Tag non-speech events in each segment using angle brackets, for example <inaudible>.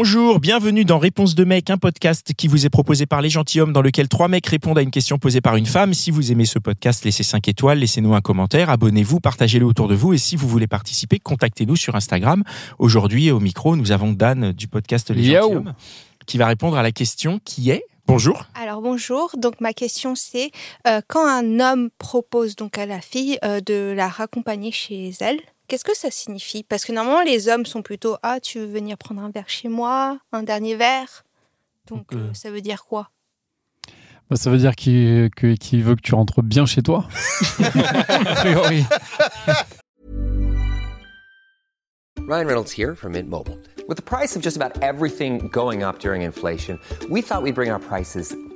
Bonjour, bienvenue dans Réponse de mec, un podcast qui vous est proposé par les gentilshommes dans lequel trois mecs répondent à une question posée par une femme. Si vous aimez ce podcast, laissez 5 étoiles, laissez-nous un commentaire, abonnez-vous, partagez-le autour de vous et si vous voulez participer, contactez-nous sur Instagram. Aujourd'hui, au micro, nous avons Dan du podcast Les Yo. gentilshommes qui va répondre à la question qui est Bonjour. Alors bonjour, donc ma question c'est euh, quand un homme propose donc à la fille euh, de la raccompagner chez elle, qu'est-ce que ça signifie? Parce que normalement les hommes sont plutôt ah tu veux venir prendre un verre chez moi, un dernier verre, donc Donc, euh, euh, ça veut dire quoi? Bah, ça veut dire qu'il qu'il veut que tu rentres bien chez toi. <laughs> A priori. Ryan Reynolds here from Mint Mobile. With the price of just about everything going up during inflation, we thought we'd bring our prices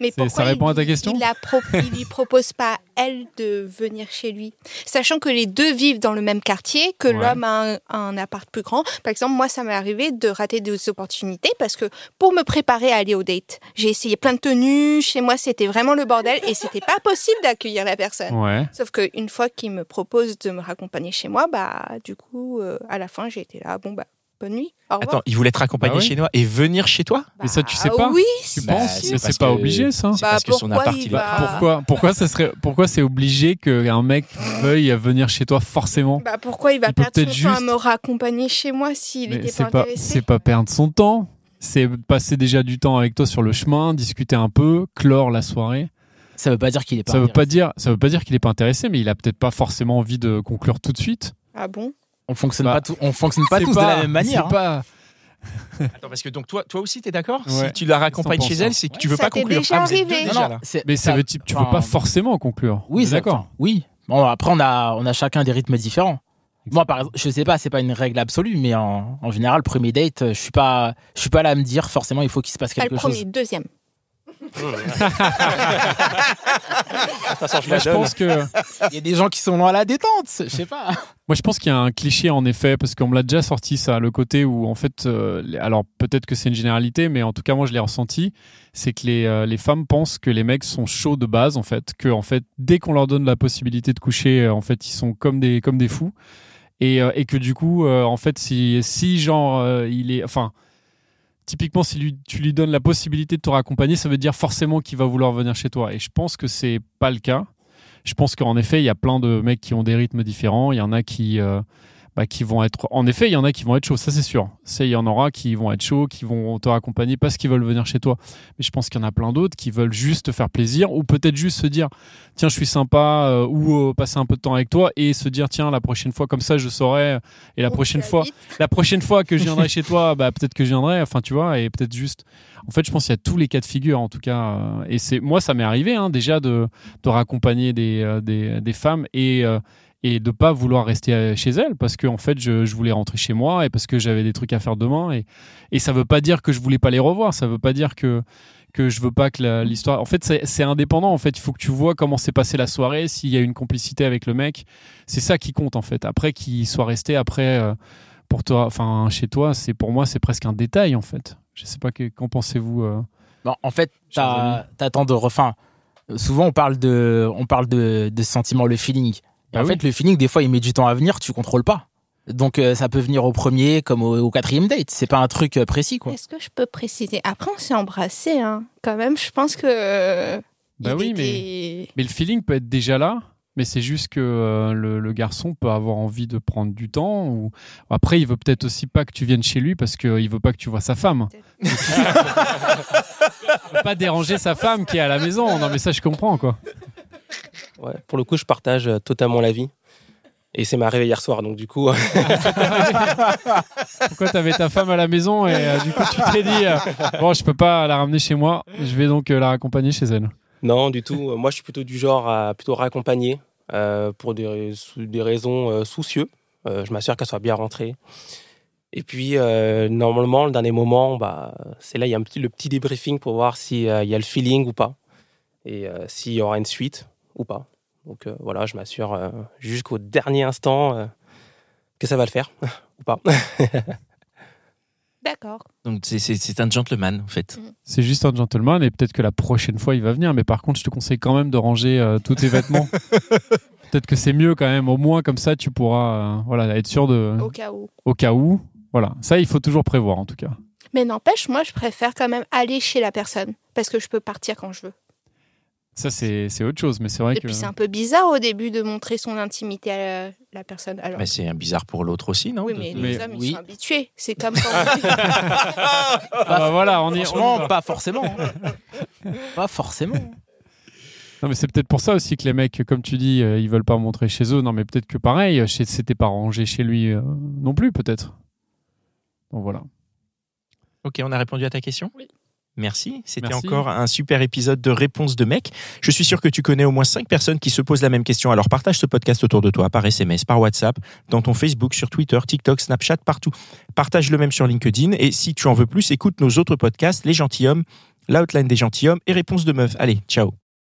Mais pourquoi ça répond il, à ta question Il, il lui propose pas elle de venir chez lui, sachant que les deux vivent dans le même quartier, que Ouais. l'homme a un, un appart plus grand. Par exemple, moi, ça m'est arrivé de rater des opportunités parce que pour me préparer à aller au date, j'ai essayé plein de tenues. Chez moi, c'était vraiment le bordel et c'était pas possible d'accueillir la personne. Ouais. Sauf qu'une fois qu'il me propose de me raccompagner chez moi, bah du coup, euh, à la fin, j'ai été là, bon bah bonne nuit. Au revoir. Attends, il voulait te raccompagner Bah oui. chez toi et venir chez toi Mais ça, tu sais Bah pas Oui, Tu. Bah, penses c'est Mais parce c'est pas que- obligé, ça. C'est Bah, parce que son pourquoi appart, il il est va- Pourquoi, pourquoi ça serait, pourquoi c'est obligé qu'un mec veuille venir chez toi forcément? Bah pourquoi il va Il peut perdre son peut-être temps à juste- me raccompagner chez moi s'il Mais n'était c'est pas pas, intéressé? c'est pas perdre son temps. C'est passer déjà du temps avec toi sur le chemin, discuter un peu, clore la soirée. Ça veut pas dire qu'il est pas. Ça veut pas intéressé. dire, ça veut pas dire qu'il est pas intéressé, mais il a peut-être pas forcément envie de conclure tout de suite. Ah bon? On fonctionne Bah, pas, tout- on fonctionne pas tous de la même manière. c'est hein. pas- Attends, parce que donc toi, toi aussi, t'es d'accord Ouais. Si tu la raccompagnes chez elle, c'est que tu veux Ça pas conclure. déjà Ah, vous êtes deux arrivé. déjà, Non, là. Mais ça veut dire, tu veux enfin, pas forcément conclure. Oui, ça- d'accord. Oui. Bon, après, on a, on a chacun des rythmes différents. Moi, par exemple, je sais pas, c'est pas une règle absolue, mais en, en général, premier date, je suis pas, je suis pas là à me dire forcément il faut qu'il se passe Pas quelque le chose. Deuxième. Moi, je pense que, Il y a des gens qui sont loin à la détente, je sais pas. moi, je pense qu'il y a un cliché en effet, parce qu'on me l'a déjà sorti ça, le côté où en fait, euh, alors peut-être que c'est une généralité, mais en tout cas moi je l'ai ressenti, c'est que les, euh, les femmes pensent que les mecs sont chauds de base en fait, que en fait dès qu'on leur donne la possibilité de coucher, euh, en fait ils sont comme des comme des fous, et, euh, et que du coup euh, en fait si si genre euh, il est, enfin typiquement, si tu lui donnes la possibilité de te raccompagner, ça veut dire forcément qu'il va vouloir venir chez toi. Et je pense que c'est pas le cas. Je pense qu'en effet, il y a plein de mecs qui ont des rythmes différents. Il y en a qui, euh, bah, qui vont être. En effet, il y en a qui vont être chauds, ça c'est sûr. C'est il y en aura qui vont être chauds, qui vont te raccompagner parce qu'ils veulent venir chez toi. Mais je pense qu'il y en a plein d'autres qui veulent juste te faire plaisir ou peut-être juste se dire tiens, je suis sympa euh, ou euh, passer un peu de temps avec toi et se dire tiens, la prochaine fois comme ça, je saurai. Et la prochaine fois, la prochaine fois que je viendrai <laughs> chez toi, bah, peut-être que je viendrai, enfin tu vois, et peut-être juste. En fait, je pense qu'il y a tous les cas de figure, en tout cas. euh, et c'est moi, ça m'est arrivé hein, déjà de, de raccompagner des, euh, des, des femmes et, euh, et de pas vouloir rester euh, chez elles parce que en fait, je, je voulais rentrer chez moi et parce que j'avais des trucs à faire demain. Et, et ça veut pas dire que je voulais pas les revoir, ça veut pas dire que que je veux pas que l'histoire. En fait, c'est indépendant. En fait, il faut que tu vois comment s'est passée la soirée, s'il y a une complicité avec le mec. C'est ça qui compte en fait. Après qu'il soit resté après euh, pour toi, enfin chez toi, c'est pour moi c'est presque un détail en fait. Je sais pas que- qu'en pensez-vous. euh Bon, en fait, t'attends de refin. Souvent, on parle de, on parle de, de sentiment, le feeling. Et Bah en oui. fait, le feeling, des fois, il met du temps à venir, tu contrôles pas. Donc, euh, ça peut venir au premier comme au, au quatrième date. C'est pas un truc euh, précis, quoi. Est-ce que je peux préciser? Après, on s'est embrassé, hein. Quand même, je pense que. euh, Bah oui, était- Mais le feeling peut être déjà là. Mais c'est juste que euh, le, le garçon peut avoir envie de prendre du temps. Ou après, il veut peut-être aussi pas que tu viennes chez lui parce qu'il veut pas que tu vois sa femme. <laughs> Il veut pas déranger sa femme qui est à la maison. Non, mais ça, je comprends quoi. Ouais, pour le coup, je partage euh, totalement l'avis. Et c'est ma arrivé hier soir, donc du coup, euh, Pourquoi t'avais ta femme à la maison et euh, du coup tu t'es dit euh, bon, je peux pas la ramener chez moi. Je vais donc euh, la raccompagner chez elle. non, du tout. Moi, je suis plutôt du genre à plutôt raccompagner pour des, des raisons soucieux. Euh, je m'assure qu'elle soit bien rentrée. Et puis, normalement, le dernier moment, bah, c'est là, il y a un petit, le petit débriefing pour voir s'il y a le feeling ou pas. Et s'il y aura une suite ou pas. Donc euh, voilà, je m'assure euh, jusqu'au dernier instant euh, que ça va le faire <laughs> ou pas. <laughs> D'accord. Donc c'est- un gentleman en fait. C'est juste un gentleman et peut-être que la prochaine fois il va venir. Mais par contre, je te conseille quand même de ranger euh, tous tes vêtements. <laughs> peut-être que c'est mieux quand même. Au moins comme ça, tu pourras euh, voilà être sûr de Au cas où. au cas où. Voilà, ça il faut toujours prévoir en tout cas. Mais n'empêche, moi, je préfère quand même aller chez la personne parce que je peux partir quand je veux. Ça c'est autre chose, mais c'est vrai Et que puis c'est un peu bizarre au début de montrer son intimité à la, la personne. Alors, Mais c'est un bizarre pour l'autre aussi, non? Oui, mais de- les Mais hommes, oui. ils sont habitués. C'est comme <laughs> quand Ah bah voilà, on y, Franchement, pas forcément. hein. pas forcément. Non, mais c'est peut-être pour ça aussi que les mecs, comme tu dis, euh, ils veulent pas montrer chez eux. Non, mais peut-être que pareil, chez- c'était pas rangé chez lui euh, non plus, peut-être. Donc voilà. Ok, on a répondu à ta question? Oui. Merci. C'était encore un super épisode de Réponse de mec. Je suis sûr que tu connais au moins 5 personnes qui se posent la même question. Alors partage ce podcast autour de toi par SMS, par WhatsApp, dans ton Facebook, sur Twitter, TikTok, Snapchat, partout. Partage le même sur LinkedIn. Et si tu en veux plus, écoute nos autres podcasts, Les Gentilhommes, L'Outline des Gentilhommes et Réponse de Meuf. Allez, ciao.